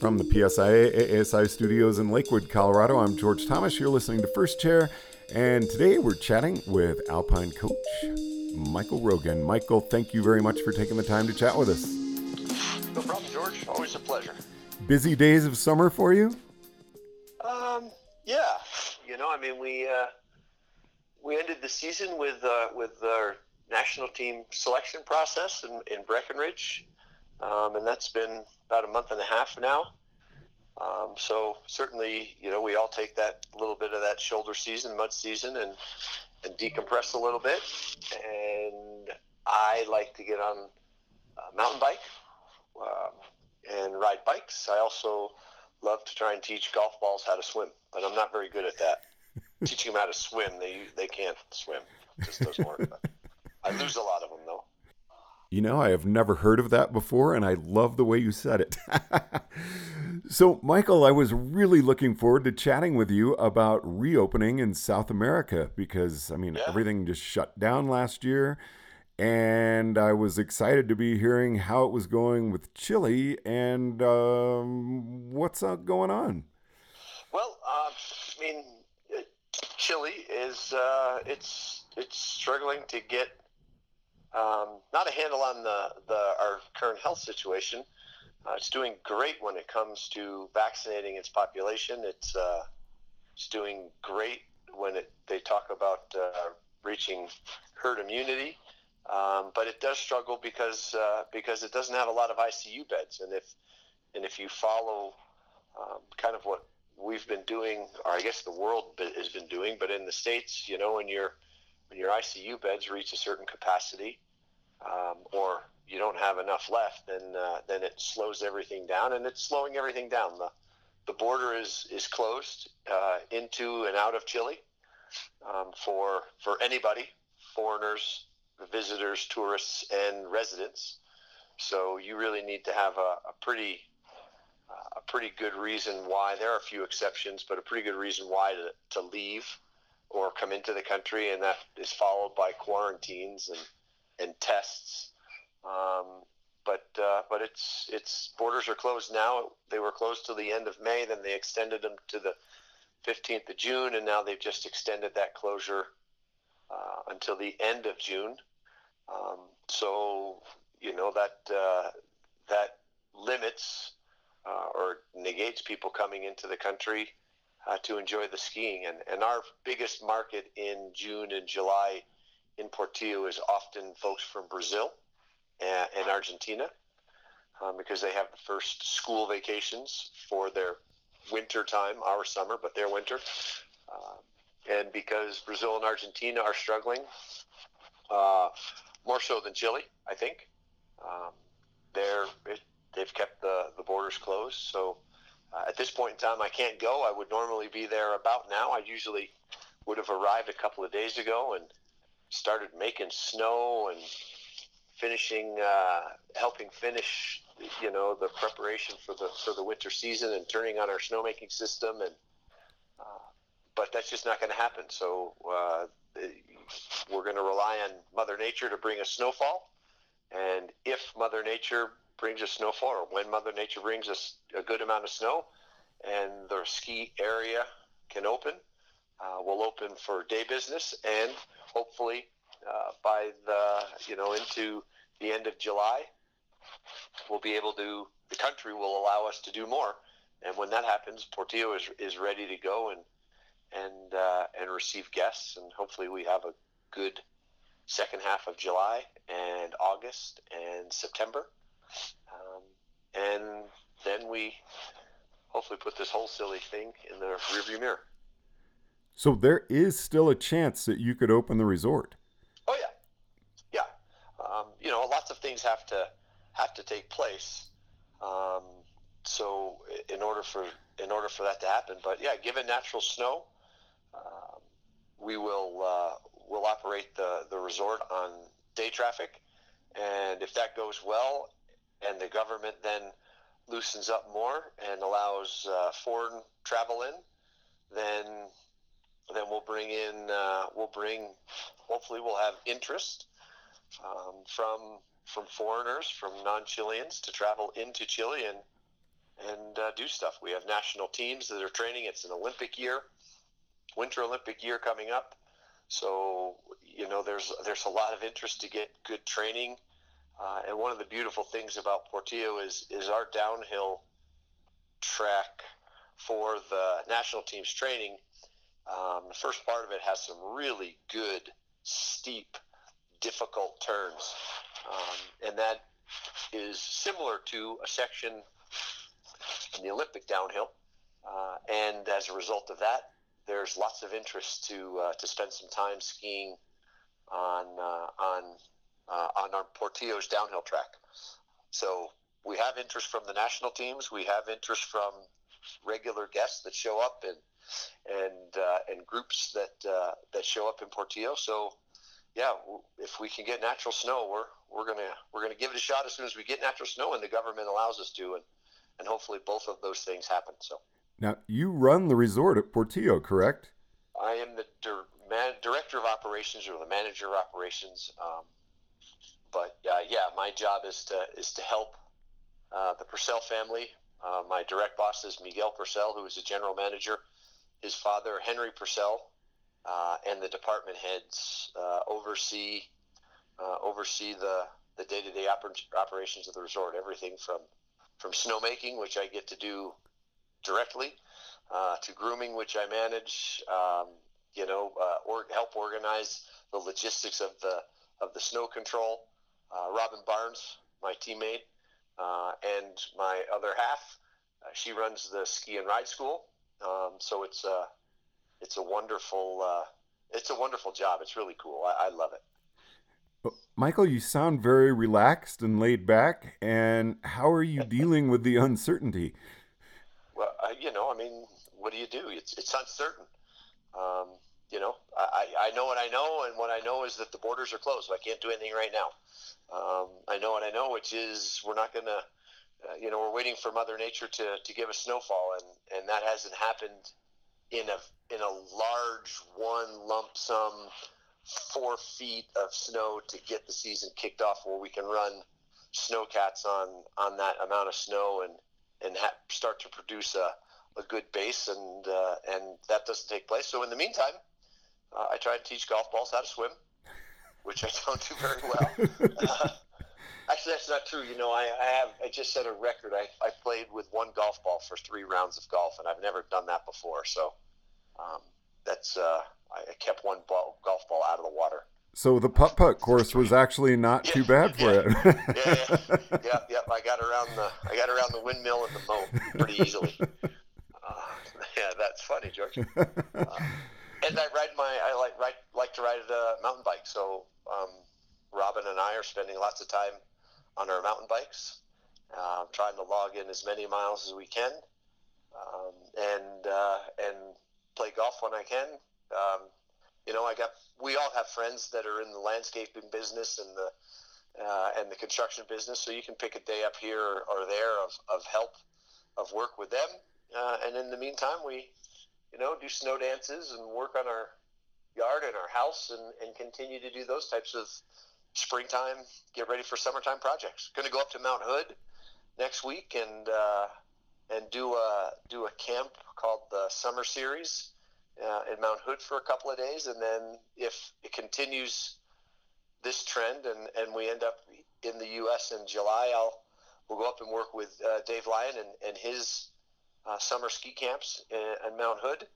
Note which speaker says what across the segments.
Speaker 1: From the PSIA ASI studios in Lakewood, Colorado, I'm George Thomas. You're listening to First Chair, and today we're chatting with Alpine coach Michael Rogan. Michael, thank you very much for taking the time to chat with us.
Speaker 2: No problem, George. Always a pleasure.
Speaker 1: Busy days of summer for you?
Speaker 2: Um, yeah. You know, I mean, we uh, we ended the season with uh, with our national team selection process in, in Breckenridge, um, and that's been about a month and a half now. Um, so certainly, you know, we all take that little bit of that shoulder season, mud season, and and decompress a little bit. And I like to get on a mountain bike um, and ride bikes. I also love to try and teach golf balls how to swim, but I'm not very good at that. Teaching them how to swim, they they can't swim. It just doesn't work. I lose a lot of them.
Speaker 1: You know, I have never heard of that before, and I love the way you said it. so, Michael, I was really looking forward to chatting with you about reopening in South America because, I mean, yeah. everything just shut down last year. And I was excited to be hearing how it was going with Chile and um, what's uh, going on.
Speaker 2: Well, uh, I mean, Chile is uh, it's it's struggling to get um, not a handle on the, the our current health situation. Uh, it's doing great when it comes to vaccinating its population. It's uh, it's doing great when it, they talk about uh, reaching herd immunity, um, but it does struggle because uh, because it doesn't have a lot of ICU beds. And if and if you follow um, kind of what we've been doing, or I guess the world has been doing, but in the states, you know, when you're your ICU beds reach a certain capacity, um, or you don't have enough left, then uh, then it slows everything down, and it's slowing everything down. The the border is is closed uh, into and out of Chile um, for for anybody, foreigners, visitors, tourists, and residents. So you really need to have a, a pretty uh, a pretty good reason why. There are a few exceptions, but a pretty good reason why to, to leave or come into the country, and that is followed by quarantines and, and tests. Um, but uh, but it's it's borders are closed now. They were closed till the end of May, then they extended them to the 15th of June, and now they've just extended that closure uh, until the end of June. Um, so you know that uh, that limits uh, or negates people coming into the country uh, to enjoy the skiing. And, and our biggest market in June and July in Portillo is often folks from Brazil and, and Argentina um, because they have the first school vacations for their winter time, our summer, but their winter. Uh, and because Brazil and Argentina are struggling, uh, more so than Chile, I think. Um, they're, it, they've kept the, the borders closed. So uh, at this point in time, I can't go. I would normally be there about now. I usually would have arrived a couple of days ago and started making snow and finishing, uh, helping finish, you know, the preparation for the for the winter season and turning on our snowmaking system. And uh, but that's just not going to happen. So uh, we're going to rely on Mother Nature to bring a snowfall. And if Mother Nature brings a snowfall, or when Mother Nature brings us a good amount of snow, and the ski area can open. Uh, we'll open for day business, and hopefully uh, by the you know into the end of July, we'll be able to. The country will allow us to do more, and when that happens, Portillo is is ready to go and and uh, and receive guests, and hopefully we have a good second half of July and August and September um, and then we hopefully put this whole silly thing in the rearview mirror.
Speaker 1: So there is still a chance that you could open the resort.
Speaker 2: Oh yeah, yeah. Um, you know, lots of things have to have to take place. Um, so in order for in order for that to happen, but yeah, given natural snow, uh, we will uh, will operate the the resort on day traffic, and if that goes well, and the government then loosens up more and allows uh, foreign travel in, then then we'll bring in uh, we'll bring hopefully we'll have interest um, from from foreigners from non-Chileans to travel into Chile and and uh, do stuff. We have national teams that are training. It's an Olympic year, Winter Olympic year coming up. So you know, there's there's a lot of interest to get good training. Uh, and one of the beautiful things about Portillo is is our downhill track for the national team's training. Um, the first part of it has some really good, steep, difficult turns, um, and that is similar to a section in the Olympic downhill. Uh, and as a result of that, there's lots of interest to uh, to spend some time skiing on uh, on uh, on our Portillo's downhill track. So we have interest from the national teams. We have interest from regular guests that show up and and uh, and groups that uh, that show up in Portillo. So yeah, if we can get natural snow, we're we're gonna we're gonna give it a shot as soon as we get natural snow and the government allows us to, and and hopefully both of those things happen. So
Speaker 1: now you run the resort at Portillo, correct?
Speaker 2: I am the dir- man, director of operations or the manager of operations. Um, but uh, yeah, my job is to is to help uh, the Purcell family. Uh, my direct boss is Miguel Purcell, who is a general manager. His father, Henry Purcell, uh, and the department heads uh, oversee uh, oversee the the day to day operations of the resort. Everything from from snowmaking, which I get to do directly, to grooming, which I manage. Um, you know, or help organize the logistics of the of the snow control. Robin Barnes, my teammate, and my other half, she runs the ski and ride school. Um, so it's uh, it's a wonderful uh, it's a wonderful job. It's really cool. I, I love it.
Speaker 1: Michael, you sound very relaxed and laid back. And how are you dealing with the uncertainty?
Speaker 2: Well, uh, you know, I mean, what do you do? It's it's uncertain. Um, you know, I, I know what I know, and what I know is that the borders are closed, I can't do anything right now. Um, I know what I know, which is we're not going to, uh, you know, we're waiting for Mother Nature to, to give us snowfall, and, and that hasn't happened in a in a large one lump sum four feet of snow to get the season kicked off where we can run snowcats on on that amount of snow and and ha- start to produce a, a good base and uh, and that doesn't take place so in the meantime uh, I try to teach golf balls how to swim which I don't do very well uh, actually that's not true you know I, I have I just set a record I, I played with one golf ball for three rounds of golf and I've never done that before so um, that's uh, I kept one ball, golf ball out of the water.
Speaker 1: So the putt putt course was actually not yeah, too bad for
Speaker 2: yeah,
Speaker 1: it.
Speaker 2: yeah, yeah, yeah, yeah. I got around the I got around the windmill and the moat pretty easily. Uh, yeah, that's funny, George. Uh, and I ride my I like ride, like to ride a mountain bike. So um, Robin and I are spending lots of time on our mountain bikes, uh, trying to log in as many miles as we can, um, and uh, and play golf when I can. Um, you know, I got we all have friends that are in the landscaping business and the uh, and the construction business, so you can pick a day up here or, or there of, of help of work with them. Uh, and in the meantime, we you know do snow dances and work on our yard and our house and, and continue to do those types of springtime get ready for summertime projects. Going to go up to Mount Hood next week and uh, and do a do a camp called the Summer Series uh, in Mount Hood for a couple of days, and then if it continues this trend and, and we end up in the U.S. in July, I'll we'll go up and work with uh, Dave Lyon and, and his uh, summer ski camps in, in Mount Hood.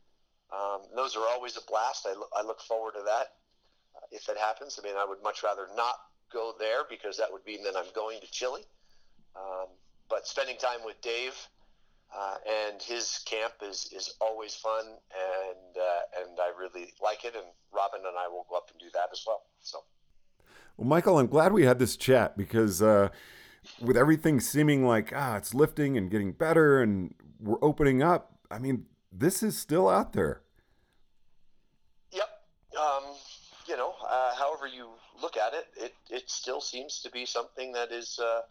Speaker 2: Um, those are always a blast. I, lo- I look forward to that uh, if it happens. I mean, I would much rather not go there because that would mean that I'm going to Chile. Um, but spending time with Dave uh, and his camp is, is always fun, and uh, and I really like it. And Robin and I will go up and do that as well. So,
Speaker 1: well, Michael, I'm glad we had this chat because uh, with everything seeming like ah, it's lifting and getting better, and we're opening up. I mean, this is still out there.
Speaker 2: Yep. Um, you know, uh, however you look at it, it it still seems to be something that is uh,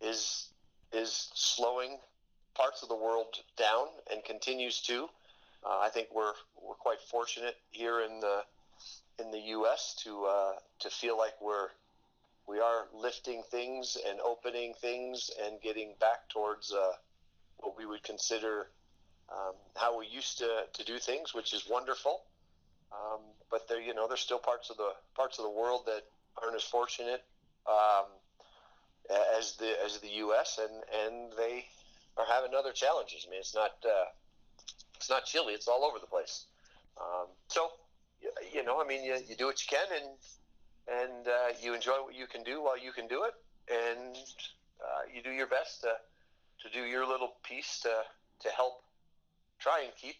Speaker 2: is is slowing parts of the world down and continues to. Uh, I think we're we're quite fortunate here in the in the U.S. to uh, to feel like we're we are lifting things and opening things and getting back towards uh, what we would consider um, how we used to, to do things, which is wonderful. Um, but there, you know, there's still parts of the parts of the world that aren't as fortunate um, as the as the U.S. and and they are having other challenges. I mean, it's not uh, it's not Chile; it's all over the place. Um, so, you know, I mean, you, you do what you can, and and uh, you enjoy what you can do while you can do it, and uh, you do your best to to do your little piece to to help try and keep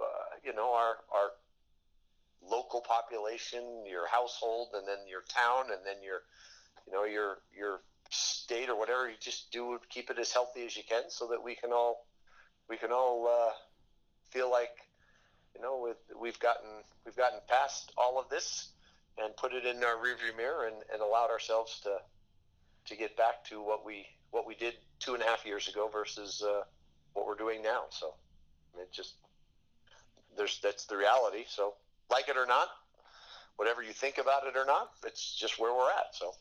Speaker 2: uh, you know our our local population, your household, and then your town, and then your you know your your state or whatever. You just do keep it as healthy as you can, so that we can all we can all uh, feel like you know with, we've gotten we've gotten past all of this and put it in our rearview mirror and, and allowed ourselves to to get back to what we what we did two and a half years ago versus uh, what we're doing now. So it just there's that's the reality. So like it or not, whatever you think about it or not, it's just where we're at. So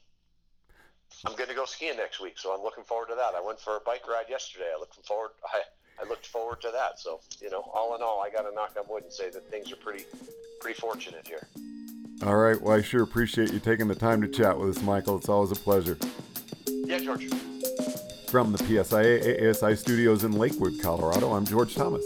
Speaker 2: I'm going to go skiing next week, so I'm looking forward to that. I went for a bike ride yesterday. I looking forward. I I looked forward to that. So you know, all in all, I got to knock on wood and say that things are pretty pretty fortunate here.
Speaker 1: All right. Well, I sure appreciate you taking the time to chat with us, Michael. It's always a pleasure.
Speaker 2: Yeah, George.
Speaker 1: From the PSIA ASI studios in Lakewood, Colorado, I'm George Thomas.